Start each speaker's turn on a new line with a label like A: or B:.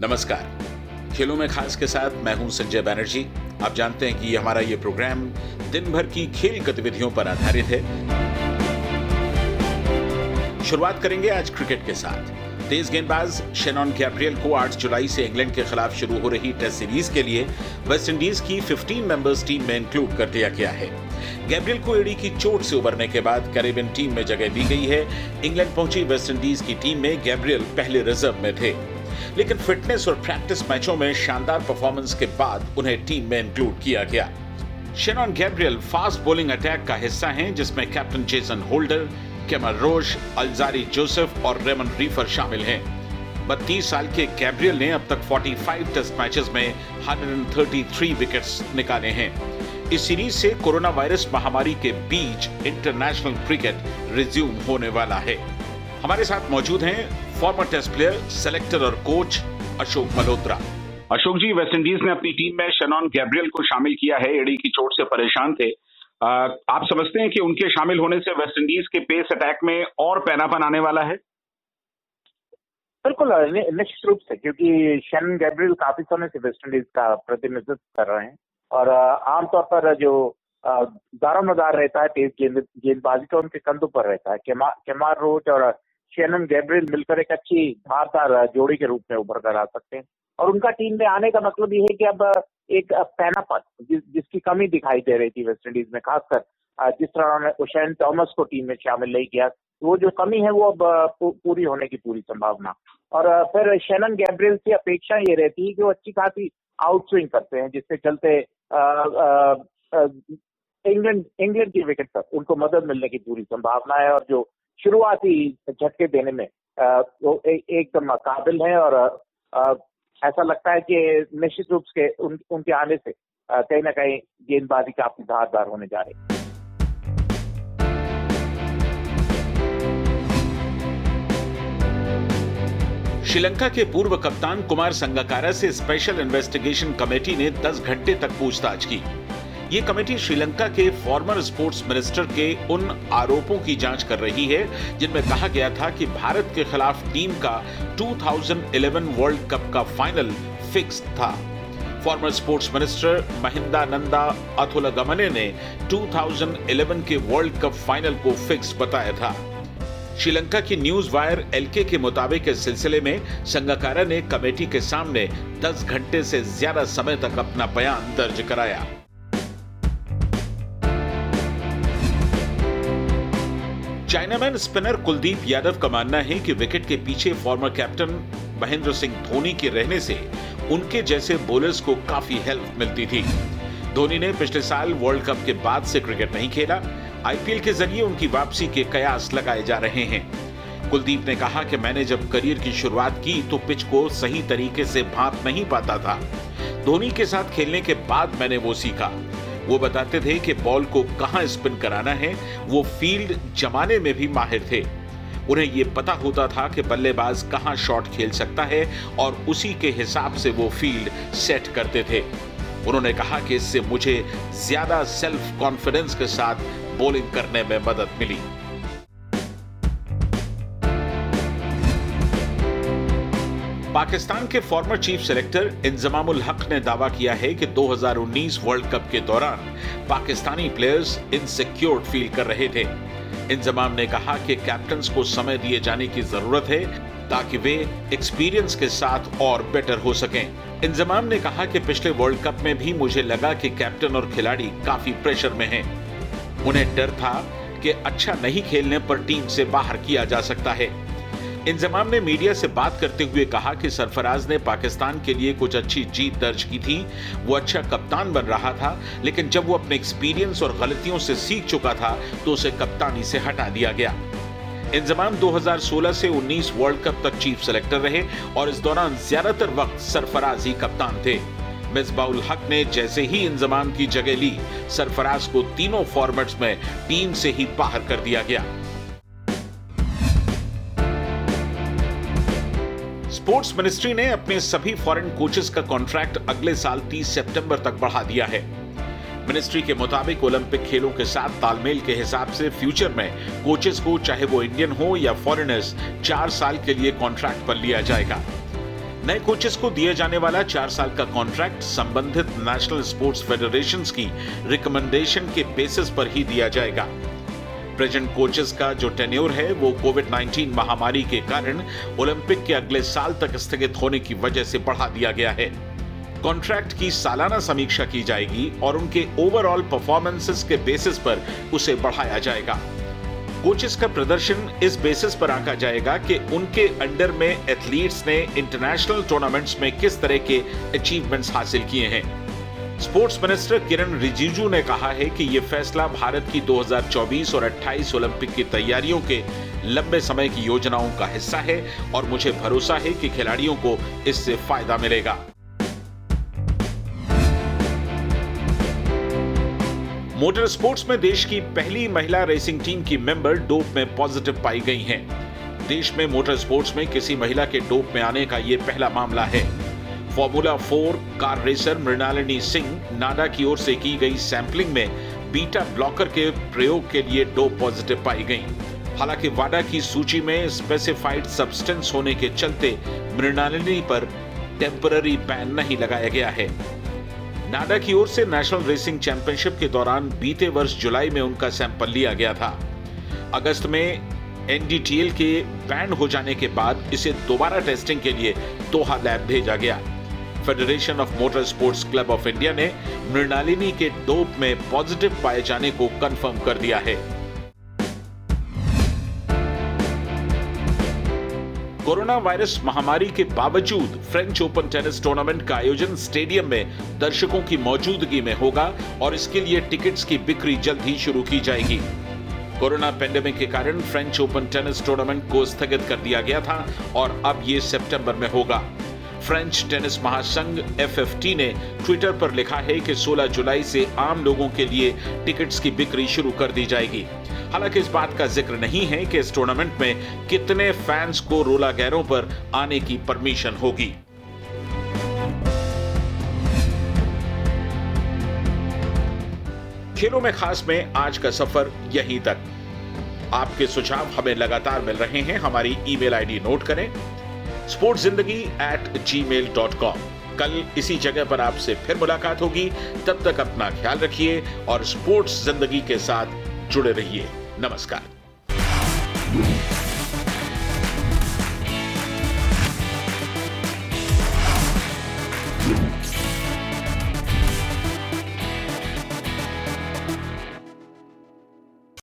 A: नमस्कार। खेलों में खास के साथ मैं हूँ संजय बैनर्जी। आप जानते हैं कि हमारा ये प्रोग्राम दिन भर की खेल गतिविधियों पर आधारित है। शुरुआत करेंगे आज क्रिकेट के साथ। तेज गेंदबाज शेनॉन गैब्रियल को 8 जुलाई से इंग्लैंड के खिलाफ शुरू हो रही टेस्ट सीरीज़ के लिए वेस्ट इंडीज की 15 मेंबर्स टीम में इंक्लूड कर दिया गया है। गैब्रियल को एडी की चोट से उबरने के बाद कैरेबियन टीम में जगह दी गई है। इंग्लैंड पहुँची वेस्ट इंडीज की टीम में गैब्रियल पहले रिज़र्व में थे। लेकिन फिटनेस और प्रैक्टिस मैचों में शानदार परफॉर्मेंस के बाद उन्हें टीम में इंक्लूड किया गया। Shannon Gabriel fast bowling attack का हिस्सा हैं, जिसमें captain Jason Holder Kemar Roach Alzarri Joseph और रेमन रीफर शामिल हैं। बत्तीस साल के गैब्रियल ने अब तक 45 टेस्ट मैचेस में 133 विकेट्स निकाले हैं। इस सीरीज़ से कोरोना वायरस महामारी के बीच इंटरनेशनल क्रिकेट रिज्यूम होने वाला है। हमारे साथ मौजूद हैं फॉर्मर टेस्ट प्लेयर सेलेक्टर और coach Ashok Malhotra. Ashok ji West Indies ने अपनी टीम में शनॉन गैब्रियल को शामिल किया है। एडी की चोट से परेशान थे। आ, आप समझते हैं कि उनके शामिल होने से वेस्ट इंडीज के पेस अटैक में और पैनापन आने वाला है?
B: बिल्कुल निश्चित रूप से क्योंकि शैन गैब्रियल काफ़ी समय से वेस्ट इंडीज का प्रतिनिधित्व कर रहे हैं। और आमतौर पर जो दारोमदार रहता है तेज गेंदबाजी का उनके कंधों पर रहता है। केमार रोच और शेनन गैब्रियल मिलकर एक अच्छी धारदार जोड़ी के रूप में उभर कर आ सकते हैं। और उनका टीम में आने का मतलब ये है कि अब एक पैनापन जिस, जिसकी कमी दिखाई दे रही थी वेस्ट इंडीज में खासकर जिस तरह उन्होंने उशैन थॉमस को टीम में शामिल नहीं किया वो जो कमी है वो अब पूरी होने की पूरी संभावना। और फिर शेनन गैब्रियल की अपेक्षा ये रहती है कि वो अच्छी खासी आउट स्विंग करते हैं जिससे चलते इंग्लैंड इंग्लैंड की विकेट पर उनको मदद मिलने की पूरी संभावना है और जो शुरुआती झटके देने में वो एकदम काबिल है और ऐसा लगता है कि निश्चित रूप से उन, उनके आने से कहीं ना कहीं गेंदबाजी काफ़ी धारदार होने जा रही
A: श्रीलंका के पूर्व कप्तान कुमार संगाकारा से स्पेशल इन्वेस्टिगेशन कमेटी ने 10 घंटे तक पूछताछ की। ये कमेटी श्रीलंका के फॉर्मर स्पोर्ट्स मिनिस्टर के उन आरोपों की जाँच कर रही है, जिनमें कहा गया था कि भारत के खिलाफ टीम का 2011 वर्ल्ड कप का फाइनल फिक्स था। Former sports minister Mahinda Nanda अथुलगमने ने 2011 के वर्ल्ड कप फाइनल को फिक्स बताया था। श्रीलंका की न्यूज़ वायर एलके के मुताबिक इस सिलसिले में संगाकारा ने कमेटी के सामने 10 घंटे से ज़्यादा समय तक अपना बयान दर्ज कराया। चाइनामैन स्पिनर कुलदीप यादव का मानना है कि विकेट के पीछे फॉर्मर कैप्टन महेंद्र सिंह धोनी के रहने से उनके जैसे बोलर्स को काफ़ी हेल्प मिलती थी। धोनी ने पिछले साल वर्ल्ड कप के बाद से क्रिकेट नहीं खेला। आईपीएल के ज़रिए उनकी वापसी के कयास लगाए जा रहे हैं। कुलदीप ने कहा कि मैंने जब करियर की शुरुआत की तो पिच को सही तरीके से भाप नहीं पाता था। धोनी के साथ खेलने के बाद मैंने वो सीखा। वो बताते थे कि बॉल को कहाँ स्पिन कराना है, वो फ़ील्ड जमाने में भी माहिर थे। उन्हें ये पता होता था कि बल्लेबाज कहाँ शॉट खेल सकता है और उसी के हिसाब से वो फ़ील्ड सेट करते थे। उन्होंने कहा कि इससे मुझे ज़्यादा सेल्फ कॉन्फिडेंस के साथ बॉलिंग करने में मदद मिली। पाकिस्तान के फॉर्मर चीफ सेलेक्टर इंजमामुल हक ने दावा किया है कि 2019 वर्ल्ड कप के दौरान पाकिस्तानी प्लेयर्स इनसिक्योर फील कर रहे थे। इंजमाम ने कहा कि कैप्टन को समय दिए जाने की ज़रूरत है ताकि वे एक्सपीरियंस के साथ और बेटर हो सकें। इंजमाम ने कहा कि पिछले वर्ल्ड कप में भी मुझे लगा कि कैप्टन और खिलाड़ी काफ़ी प्रेशर में हैं। उन्हें डर था कि अच्छा नहीं खेलने पर टीम से बाहर किया जा सकता है। इंजमाम ने मीडिया से बात करते हुए कहा कि सरफराज ने पाकिस्तान के लिए कुछ अच्छी जीत दर्ज की थी। वो अच्छा कप्तान बन रहा था, लेकिन जब वो अपने एक्सपीरियंस और गलतियों से सीख चुका था तो उसे कप्तानी से हटा दिया गया। इंजमाम 2016 से 19 वर्ल्ड कप तक चीफ सेलेक्टर रहे और इस दौरान ज़्यादातर वक्त सरफराज ही कप्तान थे। मिसबाउल हक ने जैसे ही इंजमाम की जगह ली, सरफराज को तीनों फॉर्मेट्स में टीम से ही बाहर कर दिया गया। स्पोर्ट्स मिनिस्ट्री ने अपने सभी फॉरेन कोचेस का कॉन्ट्रैक्ट अगले साल 30 सितंबर तक बढ़ा दिया है। मिनिस्ट्री के मुताबिक ओलंपिक खेलों के साथ तालमेल के हिसाब से फ्यूचर में कोचेस को चाहे वो इंडियन हो या फॉरेनर्स, चार साल के लिए कॉन्ट्रैक्ट पर लिया जाएगा। नए कोचेस को दिए जाने वाला चार साल का कॉन्ट्रैक्ट संबंधित नेशनल स्पोर्ट्स फेडरेशन की रिकमेंडेशन के बेसिस पर ही दिया जाएगा। प्रेजेंट कोचेस का जो टेन्योर है, वो कोविड 19 महामारी के कारण ओलंपिक के अगले साल तक स्थगित होने की वजह से बढ़ा दिया गया है। कॉन्ट्रैक्ट की सालाना समीक्षा की जाएगी और उनके ओवरऑल परफॉर्मेंसेस के बेसिस पर उसे बढ़ाया जाएगा। कोचेस का प्रदर्शन इस बेसिस पर आंका जाएगा कि उनके अंडर में एथलीट्स ने इंटरनेशनल टूर्नामेंट्स में किस तरह के अचीवमेंट्स हासिल किए हैं। स्पोर्ट्स मिनिस्टर किरण रिजिजू ने कहा है कि यह फैसला भारत की 2024 और 28 ओलंपिक की तैयारियों के लंबे समय की योजनाओं का हिस्सा है और मुझे भरोसा है कि खिलाड़ियों को इससे फ़ायदा मिलेगा मोटर स्पोर्ट्स में देश की पहली महिला रेसिंग टीम की मेंबर डोप में पॉजिटिव पाई गई हैं। देश में मोटर स्पोर्ट्स में किसी महिला के डोप में आने का यह पहला मामला है Formula four car racer Mrinalini Singh NADA की ओर से की गई सैंपलिंग में बीटा ब्लॉकर के प्रयोग के लिए डोप पॉजिटिव पाई गई। हालाँकि वाडा की सूची में स्पेसिफाइड सब्सटेंस होने के चलते मृणालिनी पर टेम्पररी बैन नहीं लगाया गया है। नाडा की ओर से नेशनल रेसिंग चैंपियनशिप के दौरान बीते वर्ष जुलाई में उनका सैंपल लिया गया था। अगस्त में एनडीटीएल के बैन हो जाने के बाद इसे दोबारा टेस्टिंग के लिए दोहा लैब भेजा गया। Federation of Motor Sports Club of India ने मृणालिनी के डोप में पॉजिटिव पाए जाने को कंफर्म कर दिया है। कोरोना वायरस महामारी के बावजूद फ्रेंच ओपन टेनिस टूर्नामेंट का आयोजन स्टेडियम में दर्शकों की मौजूदगी में होगा और इसके लिए टिकट्स की बिक्री जल्द ही शुरू की जाएगी। कोरोना पेंडेमिक के कारण फ्रेंच ओपन टेनिस टूर्नामेंट को स्थगित कर दिया गया था और अब ये सितंबर में होगा। फ्रेंच टेनिस महासंघ एफएफटी ने ट्विटर पर लिखा है कि 16 जुलाई से आम लोगों के लिए टिकट्स की बिक्री शुरू कर दी जाएगी। हालाँकि इस बात का ज़िक्र नहीं है कि इस टूर्नामेंट में कितने फैंस को रोला गैरों पर आने की परमिशन होगी। खेलों में खास में आज का सफ़र यहीं तक। आपके सुझाव हमें लगातार मिल रहे हैं। हमारी ईमेल आईडी नोट करें। स्पोर्ट्स ज़िंदगी at Gmail dot com कल इसी जगह पर आपसे फिर मुलाकात होगी। तब तक अपना ख्याल रखिए और स्पोर्ट्स ज़िंदगी के साथ जुड़े रहिए। नमस्कार।